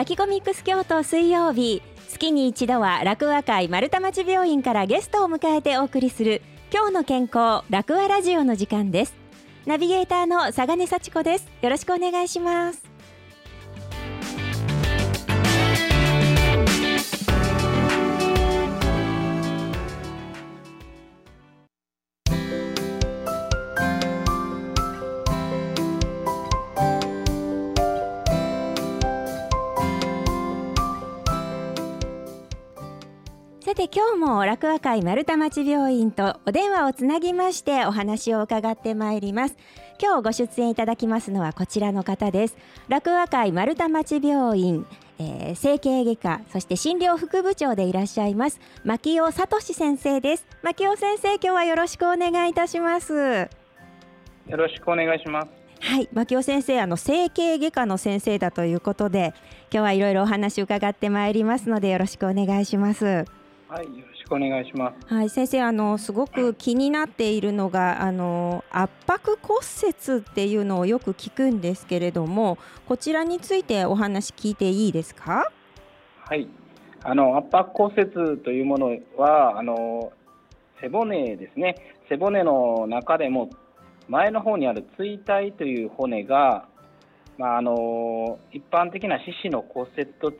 マキコミックス京都水曜日。月に一度は楽和会丸太町病院からゲストを迎えてお送りする今日の健康楽和ラジオの時間です。ナビゲーターの佐賀根幸子です。よろしくお願いします。今日も楽和会丸太町病院とお電話をつなぎましてお話を伺ってまいります。今日ご出演いただきますのはこちらの方です。楽和会丸太町病院えー、整形外科そして診療副部長でいらっしゃいます牧尾聡先生です。牧尾先生今日はよろしくお願いいたします。よろしくお願いします。はい。牧尾先生あの整形外科の先生だということで今日はいろいろお話伺ってまいりますのでよろしくお願いしますはい、よろしくお願いします。はい、先生、あのすごく気になっているのが、あの圧迫骨折っていうのをよく聞くんですけれども、こちらについてお話聞いていいですか？はい、あの圧迫骨折というものは、あの背骨ですね。背骨の中でも前の方にある椎体という骨が、まあ、あの一般的な四肢の骨折と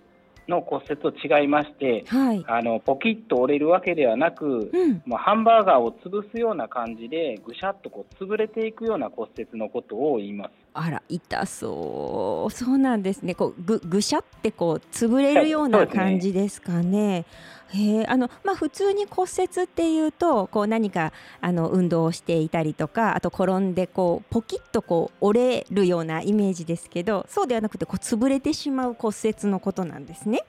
の骨折と違いまして、はい、あのポキッと折れるわけではなく、うん、もうハンバーガーを潰すような感じでぐしゃっとこう潰れていくような骨折のことを言います。あら痛そうそうなんですねこうぐぐしゃってこう潰れるような感じですかね。へあのまあ、普通に骨折っていうとこう何かあの運動をしていたりとかあと転んでこうポキッとこう折れるようなイメージですけどそうではなくてこう潰れてしまう骨折のことなんですね。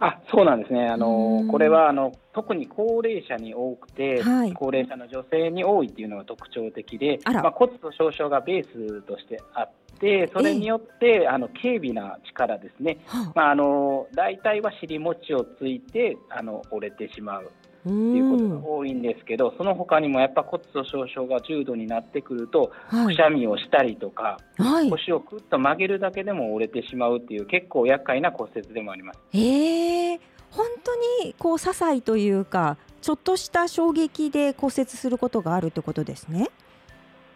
あそうなんですね、あのこれはあの特に高齢者に多くて、はい、高齢者の女性に多いっていうのが特徴的で、まあ、骨粗しょう症がベースとしてあって、それによって、えー、あの軽微な力ですね、まあ、あの大体は尻餅をついてあの折れてしまう。っていうことが多いんですけど、その他にもやっぱ骨粗しょう症が重度になってくると、はい、くしゃみをしたりとか、はい、腰をくっと曲げるだけでも折れてしまうっていう結構厄介な骨折でもあります。え。ー、本当にこう些細というかちょっとした衝撃で骨折することがあるってことですね？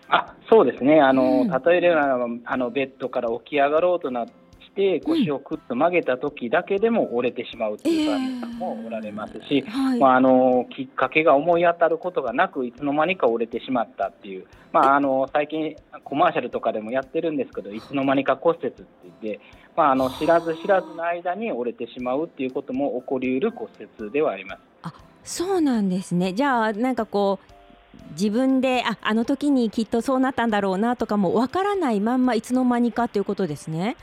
あそうですね。あの、うん、例えばあのベッドから起き上がろうとなして腰をくっと曲げた時だけでも折れてしまうという患者さんもおられますし、えーはい、まあ、あのきっかけが思い当たることがなくいつの間にか折れてしまったっていう、まあ、あの最近コマーシャルとかでもやってるんですけどいつの間にか骨折って言って、まあ、あの知らず知らずの間に折れてしまうっていうことも起こりうる骨折ではあります。あそうなんですねじゃあなんかこう自分でああの時にきっとそうなったんだろうなとかもわからないまんまいつの間にかということですね。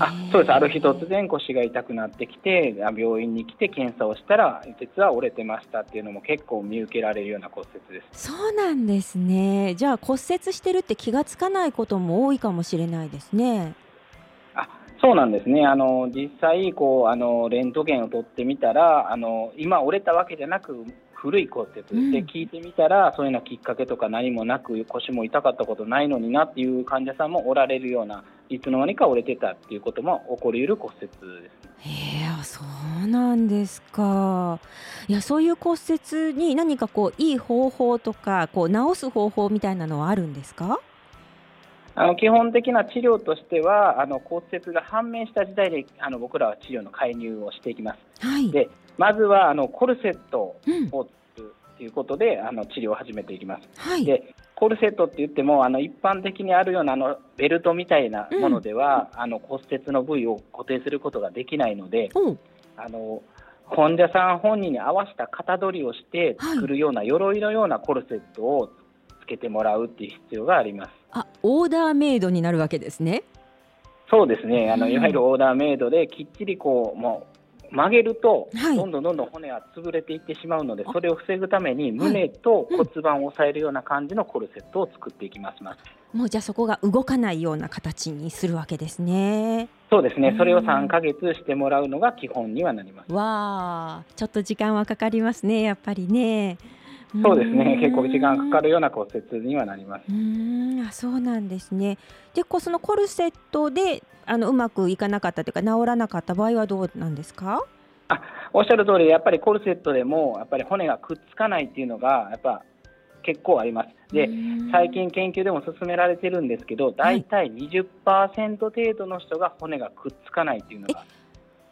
あそうです。ある日突然腰が痛くなってきて病院に来て検査をしたら実は折れてましたっていうのも結構見受けられるような骨折です。そうなんですね。じゃあ骨折してるって気がつかないことも多いかもしれないですね。あそうなんですね。あの実際こうあのレントゲンを取ってみたらあの今折れたわけじゃなく古い骨折で聞いてみたら、うん、そういうようなきっかけとか何もなく腰も痛かったことないのになっていう患者さんもおられるようないつの間にか折れてたっていうことも起こりうる骨折です、ね。へえ、そうなんですか。いや、そういう骨折に何かこういい方法とか、こう治す方法みたいなのはあるんですか？あの基本的な治療としてはあの骨折が判明した時代であの僕らは治療の介入をしていきます。はい、でまずはあのコルセットを作るということで、うん、あの治療を始めていきます。はい、でコルセットって言ってもあの一般的にあるようなあのベルトみたいなものでは、うん、あの骨折の部位を固定することができないので、う。ん、あの患者さん本人に合わせた型取りをして作るような、鎧のようなコルセットをつけてもらうっていう必要があります。あオーダーメイドになるわけですね。そうですね。あの、いわゆるオーダーメイドできっちりこうもう曲げると、どんどんどんどん骨は潰れていってしまうので、それを防ぐために胸と骨盤を押さえるような感じのコルセットを作っていきます。もうじゃあそこが動かないような形にするわけですね。そうですね。それを3ヶ月してもらうのが基本にはなります。わあ、ちょっと時間はかかりますね。やっぱりね。そうですね。結構時間かかるような骨折にはなります。うん。あそうなんですね。でこうそのコルセットであのうまくいかなかったというか治らなかった場合はどうなんですか？あおっしゃる通りやっぱりコルセットでもやっぱり骨がくっつかないっていうのがやっぱ結構あります。で、最近研究でも進められてるんですけど、大体20%程度の人が骨がくっつかないっていうのが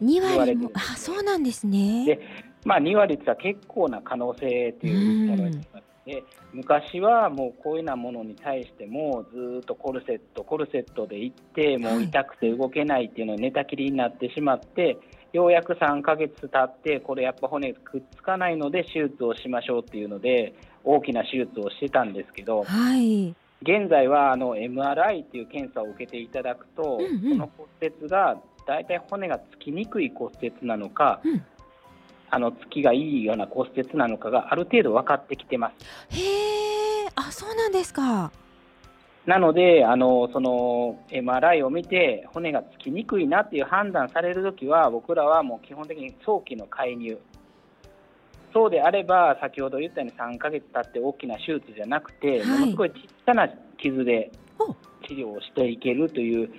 言われてるあ、そうなんですね。で、まあ2割っては結構な可能性っていうのがで昔はもうこういうようなものに対してもずっとコルセットコルセットで行ってもう痛くて動けないっていうのを寝たきりになってしまって、ようやく3ヶ月経ってこれやっぱ骨くっつかないので手術をしましょうっていうので大きな手術をしてたんですけど、はい、現在はあの MRI っていう検査を受けていただくと、うんうん、その骨折が大体骨がつきにくい骨折なのか、うん、あのつきがいいような骨折なのかがある程度分かってきてます。へえ、あそうなんですか。なのであのその MRI を見て骨がつきにくいなっていう判断されるときは僕らはもう基本的に早期の介入そうであれば、先ほど言ったように3ヶ月経って大きな手術じゃなくて、はい、ものすごい小さな傷で治療をしていけるという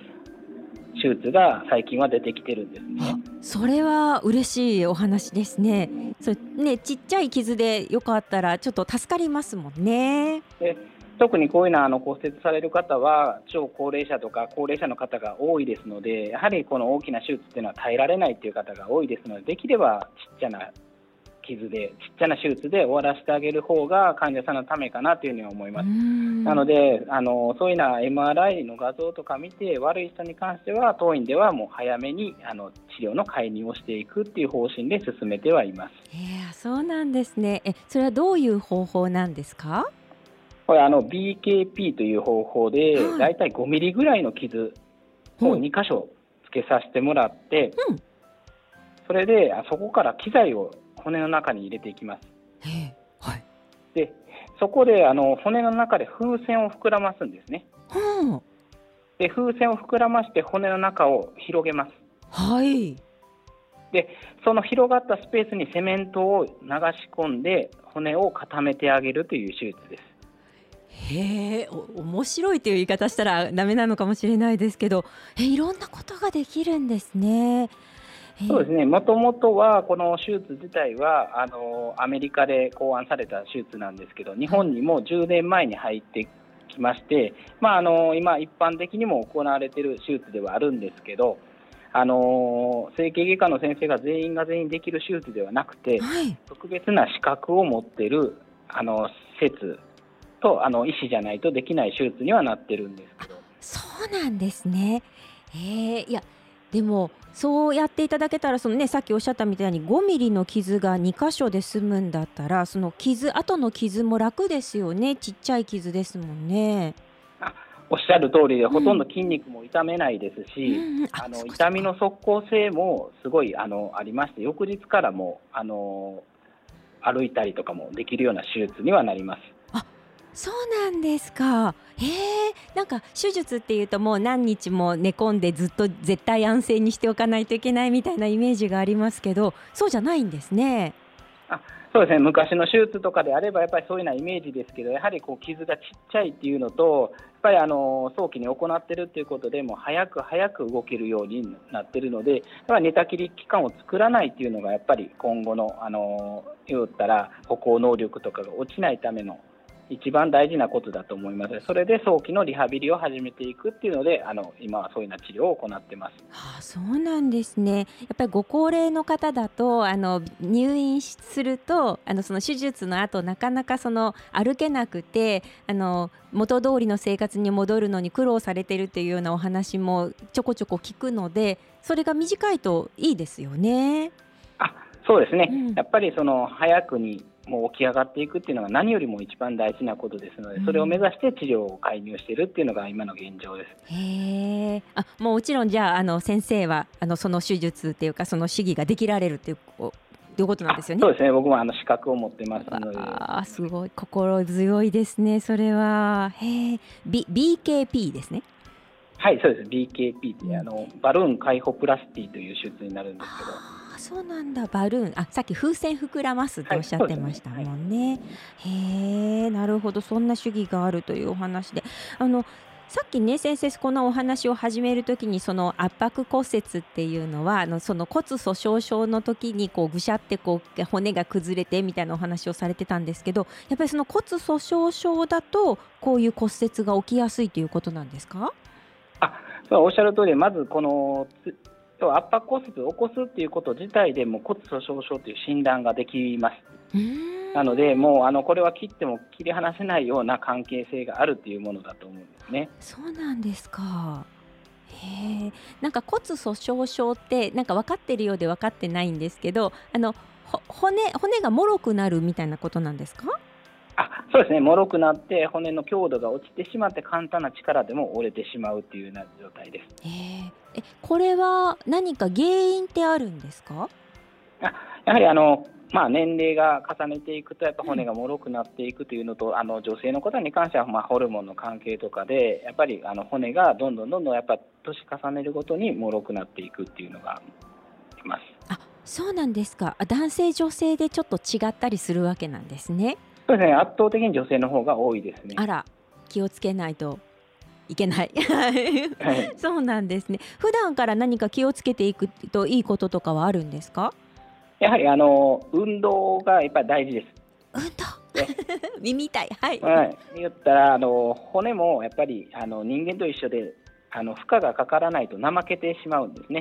手術が最近は出てきてるんですね。それは嬉しいお話ですね。そねちっちゃい傷でよかったらちょっと助かりますもんね。特にこういうのあの骨折される方は超高齢者とか高齢者の方が多いですのでやはりこの大きな手術っていうのは耐えられないっていう方が多いですのでできればちっちゃな傷で、ちっちゃな手術で終わらせてあげる方が患者さんのためかなというふうに思います。なのであの、そういうな MRI の画像とか見て、悪い人に関しては、当院ではもう早めにあの治療の介入をしていくっていう方針で進めてはいます。えー、そうなんですね。え、それはどういう方法なんですか？これあの BKP という方法で、はい、だいたい5ミリぐらいの傷を2箇所つけさせてもらって、うん、それでそこから機材を骨の中に入れていきます。はい、でそこであの骨の中で風船を膨らますんですね。はあ、で風船を膨らまして骨の中を広げます。はいでその広がったスペースにセメントを流し込んで骨を固めてあげるという手術です。へえ面白いという言い方したらダメなのかもしれないですけどえいろんなことができるんですね。そうですね、もともとはこの手術自体はあのアメリカで考案された手術なんですけど、日本にも10年前に入ってきまして、まあ、あの今、一般的にも行われている手術ではあるんですけど、あの整形外科の先生が全員が全員できる手術ではなくて、はい、特別な資格を持っているあの施設とあの医師じゃないとできない手術にはなってるんですけど。そうなんですね。えー、いやでもそうやっていただけたらその、ね、さっきおっしゃったみたいに5ミリの傷が2箇所で済むんだったらその傷後の傷も楽ですよねちっちゃい傷ですもんね。おっしゃる通りで、ほとんど筋肉も痛めないですし、うんうん、あの痛みの即効性もすごいあのありまして、翌日からもあの歩いたりとかもできるような手術にはなります。そうなんですか。へえ、なんか手術っていうともう何日も寝込んでずっと絶対安静にしておかないといけないみたいなイメージがありますけど、そうじゃないんですね。あそうですね昔の手術とかであればやっぱりそういうようなイメージですけどやはりこう傷がちっちゃいっていうのとやっぱりあの早期に行ってるっていうことでも早く早く動けるようになってるのでやっぱ寝たきり期間を作らないっていうのがやっぱり今後のあの言ったら歩行能力とかが落ちないための一番大事なことだと思います。それで早期のリハビリを始めていくっていうので、あの今はそういうな治療を行ってます。はあ、そうなんですね。やっぱりご高齢の方だとあの入院するとあのその手術の後なかなかその歩けなくてあの元通りの生活に戻るのに苦労されてるっていうようなお話もちょこちょこ聞くので、それが短いといいですよね。あ、そうですね。うん、やっぱりその早くにもう起き上がっていくっていうのが何よりも一番大事なことですので、それを目指して治療を介入しているっていうのが今の現状です。へあもちろんじゃああの先生はあのその手術っていうかその試技ができられるっていうということなんですよね？そうですね。僕もあの資格を持ってますので。ああ、すごい心強いですね。それは。へえ、B BKP ですね？はい、そうです。BKP って、あのバルーン開放プラスティという手術になるんですけど。あそうなんだ。バルーン。あさっき風船膨らますっておっしゃってましたもんね。はい、へえなるほど。そんな主義があるというお話で。あのさっきね先生このお話を始める時にその圧迫骨折っていうのはあのその骨粗しょう症の時にこうぐしゃってこう骨が崩れてみたいなお話をされてたんですけどやっぱりその骨粗しょう症だとこういう骨折が起きやすいということなんですか？あそうおっしゃる通りまずこの圧迫骨折を起こすっていうこと自体でも骨粗しょう症という診断ができます。なので、もうあのこれは切っても切り離せないような関係性があるというものだと思うんですね。そうなんですか。へえ、なんか骨粗しょう症ってなんか分かってるようで分かってないんですけど、あの骨骨が脆くなるみたいなことなんですか？あそうですね、脆くなって骨の強度が落ちてしまって簡単な力でも折れてしまうというような状態です。えこれは何か原因ってあるんですか？あやはりあのまあ、年齢が重ねていくと、やっぱ骨が脆くなっていくというのと、あの女性の方に関しては、まあ、ホルモンの関係とかで、やっぱりあの骨がどんどんどんどんやっぱ年重ねるごとに脆くなっていくっていうのがいますあそうなんですか、男性、女性でちょっと違ったりするわけなんですね。そうですね、圧倒的に女性の方が多いですね。あら、気をつけないといけない。はい、そうなんですね。普段から何か気をつけていくといいこととかはあるんですか？やはりあの運動がやっぱり大事です。運動？耳痛い、はい。はい、言ったらあの骨もやっぱりあの人間と一緒であの負荷がかからないと怠けてしまうんですね。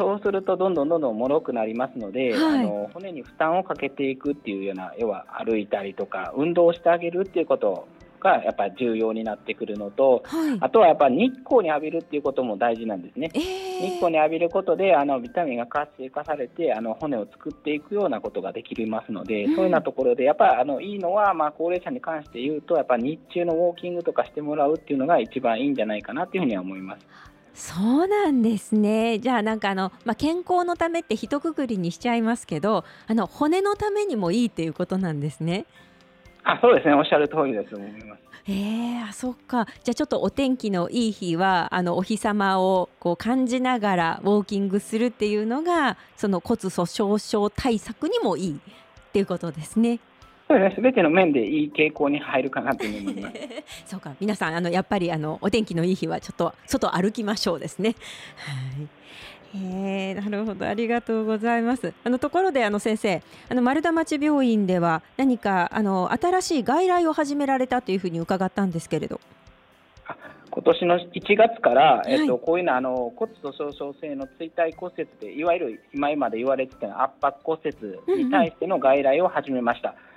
そうするとどんどんどんどん脆くなりますので、はい、あの骨に負担をかけていくっていうような要は歩いたりとか運動をしてあげるっていうことがやっぱり重要になってくるのと、はい、あとはやっぱ日光に浴びるっていうことも大事なんですね。えー、日光に浴びることであのビタミンが活性化されてあの骨を作っていくようなことができますので、うん、そういうようなところでやっぱりあのいいのは、まあ、高齢者に関して言うとやっぱ日中のウォーキングとかしてもらうっていうのが一番いいんじゃないかなというふうには思います。そうなんですね。じゃあなんかあの、まあ、健康のためって一括りにしちゃいますけどあの骨のためにもいいっていうことなんですね。あそうですねおっしゃる通りですと思います。えー、あそっかじゃあちょっとお天気のいい日はあのお日様をこう感じながらウォーキングするっていうのがその骨粗しょう症対策にもいいっていうことですね。そうですね、べての面でいい傾向に入るかなと思います。そうか、皆さん、あの、やっぱり、あの、お天気のいい日は、ちょっと外歩きましょうですね。はい。えなるほど。ありがとうございます。あのところであの先生あの丸太町病院では何かあの新しい外来を始められたというふうに伺ったんですけれど。今年の1月から、えっと、こういうのあの骨粗しょう症性の椎体骨折でいわゆる今まで言われてた圧迫骨折に対しての外来を始めました。うんうん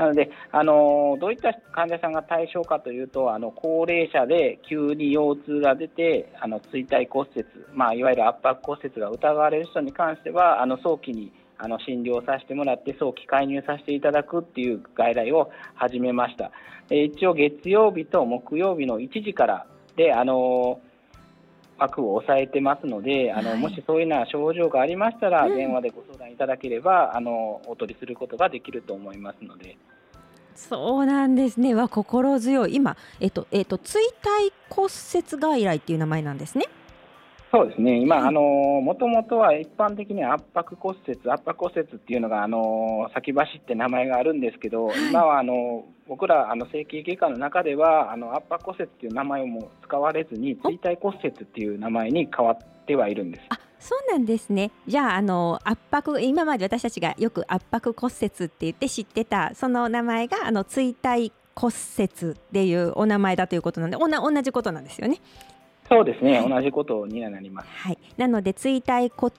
なので、あのどういった患者さんが対象かというと、あの高齢者で急に腰痛が出て、あの椎体骨折、まあ、いわゆる圧迫骨折が疑われる人に関しては、あの早期にあの診療させてもらって、早期介入させていただくっていう外来を始めました。一応、月曜日と木曜日の1時からで、あの枠を抑えてますので、あの、はい、もしそういうような症状がありましたら、電話でご相談いただければ、あのお取りすることができると思いますので。そうなんですね。は心強い。今、えっと、えっと、椎体骨折外来っていう名前なんですね。そうですね。今、あの、もともとは一般的に圧迫骨折、圧迫骨折っていうのが、あの、先走って名前があるんですけど、はい、今は、あの、僕ら、あの、整形外科の中では、あの、圧迫骨折っていう名前をも使われずに、椎体骨折っていう名前に変わってはいるんです。そうなんですね。じゃあ、あの圧迫、今まで私たちがよく圧迫骨折って言って知ってた、その名前があの椎体骨折っていうお名前だということなんで、おな同じことなんですよね。そうですね、はい、同じことにはなります。はい。なので椎体骨、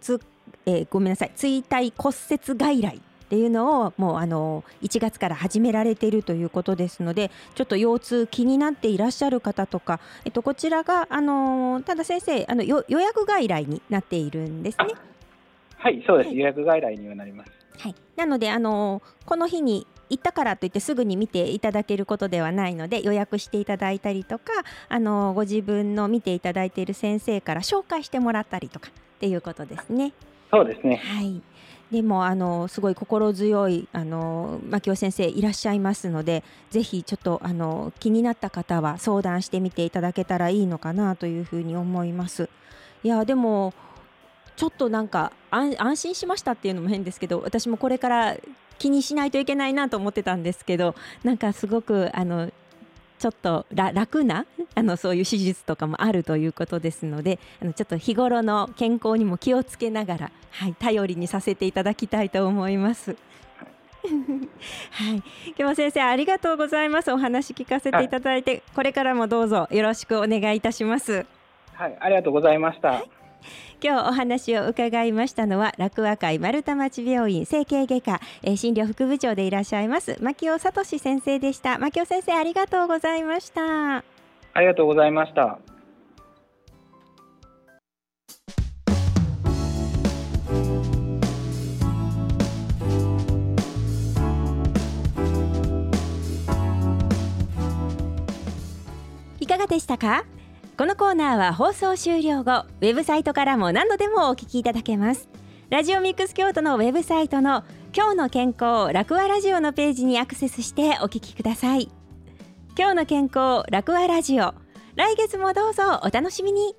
えー、ごめんなさい、椎体骨折外来っていうのをもうあの1月から始められているということですのでちょっと腰痛気になっていらっしゃる方とか、えっと、こちらがあのただ先生あの予約外来になっているんですね。はいそうです、はい、予約外来にはなります。はい、なのであのこの日に行ったからといってすぐに見ていただけることではないので予約していただいたりとかあのご自分の見ていただいている先生から紹介してもらったりとかっていうことですね。そうですね。はい。でもあのすごい心強いあの牧尾先生いらっしゃいますのでぜひちょっとあの気になった方は相談してみていただけたらいいのかなというふうに思います。いやでもちょっとなんか安心しましたっていうのも変ですけど私もこれから気にしないといけないなと思ってたんですけどなんかすごくあのちょっと楽なあのそういう手術とかもあるということですのであのちょっと日頃の健康にも気をつけながら、はい、頼りにさせていただきたいと思います。はい、今日も先生ありがとうございます。お話聞かせていただいて、はい、これからもどうぞよろしくお願いいたします。はい、ありがとうございました。はい今日お話を伺いましたのは楽和会丸太町病院整形外科、えー、診療副部長でいらっしゃいます牧尾聡先生でした。牧尾先生ありがとうございました。ありがとうございました。いかがでしたか？このコーナーは放送終了後ウェブサイトからも何度でもお聞きいただけます。ラジオミックス京都のウェブサイトの今日の健康楽和ラジオのページにアクセスしてお聞きください。今日の健康楽和ラジオ。来月もどうぞお楽しみに。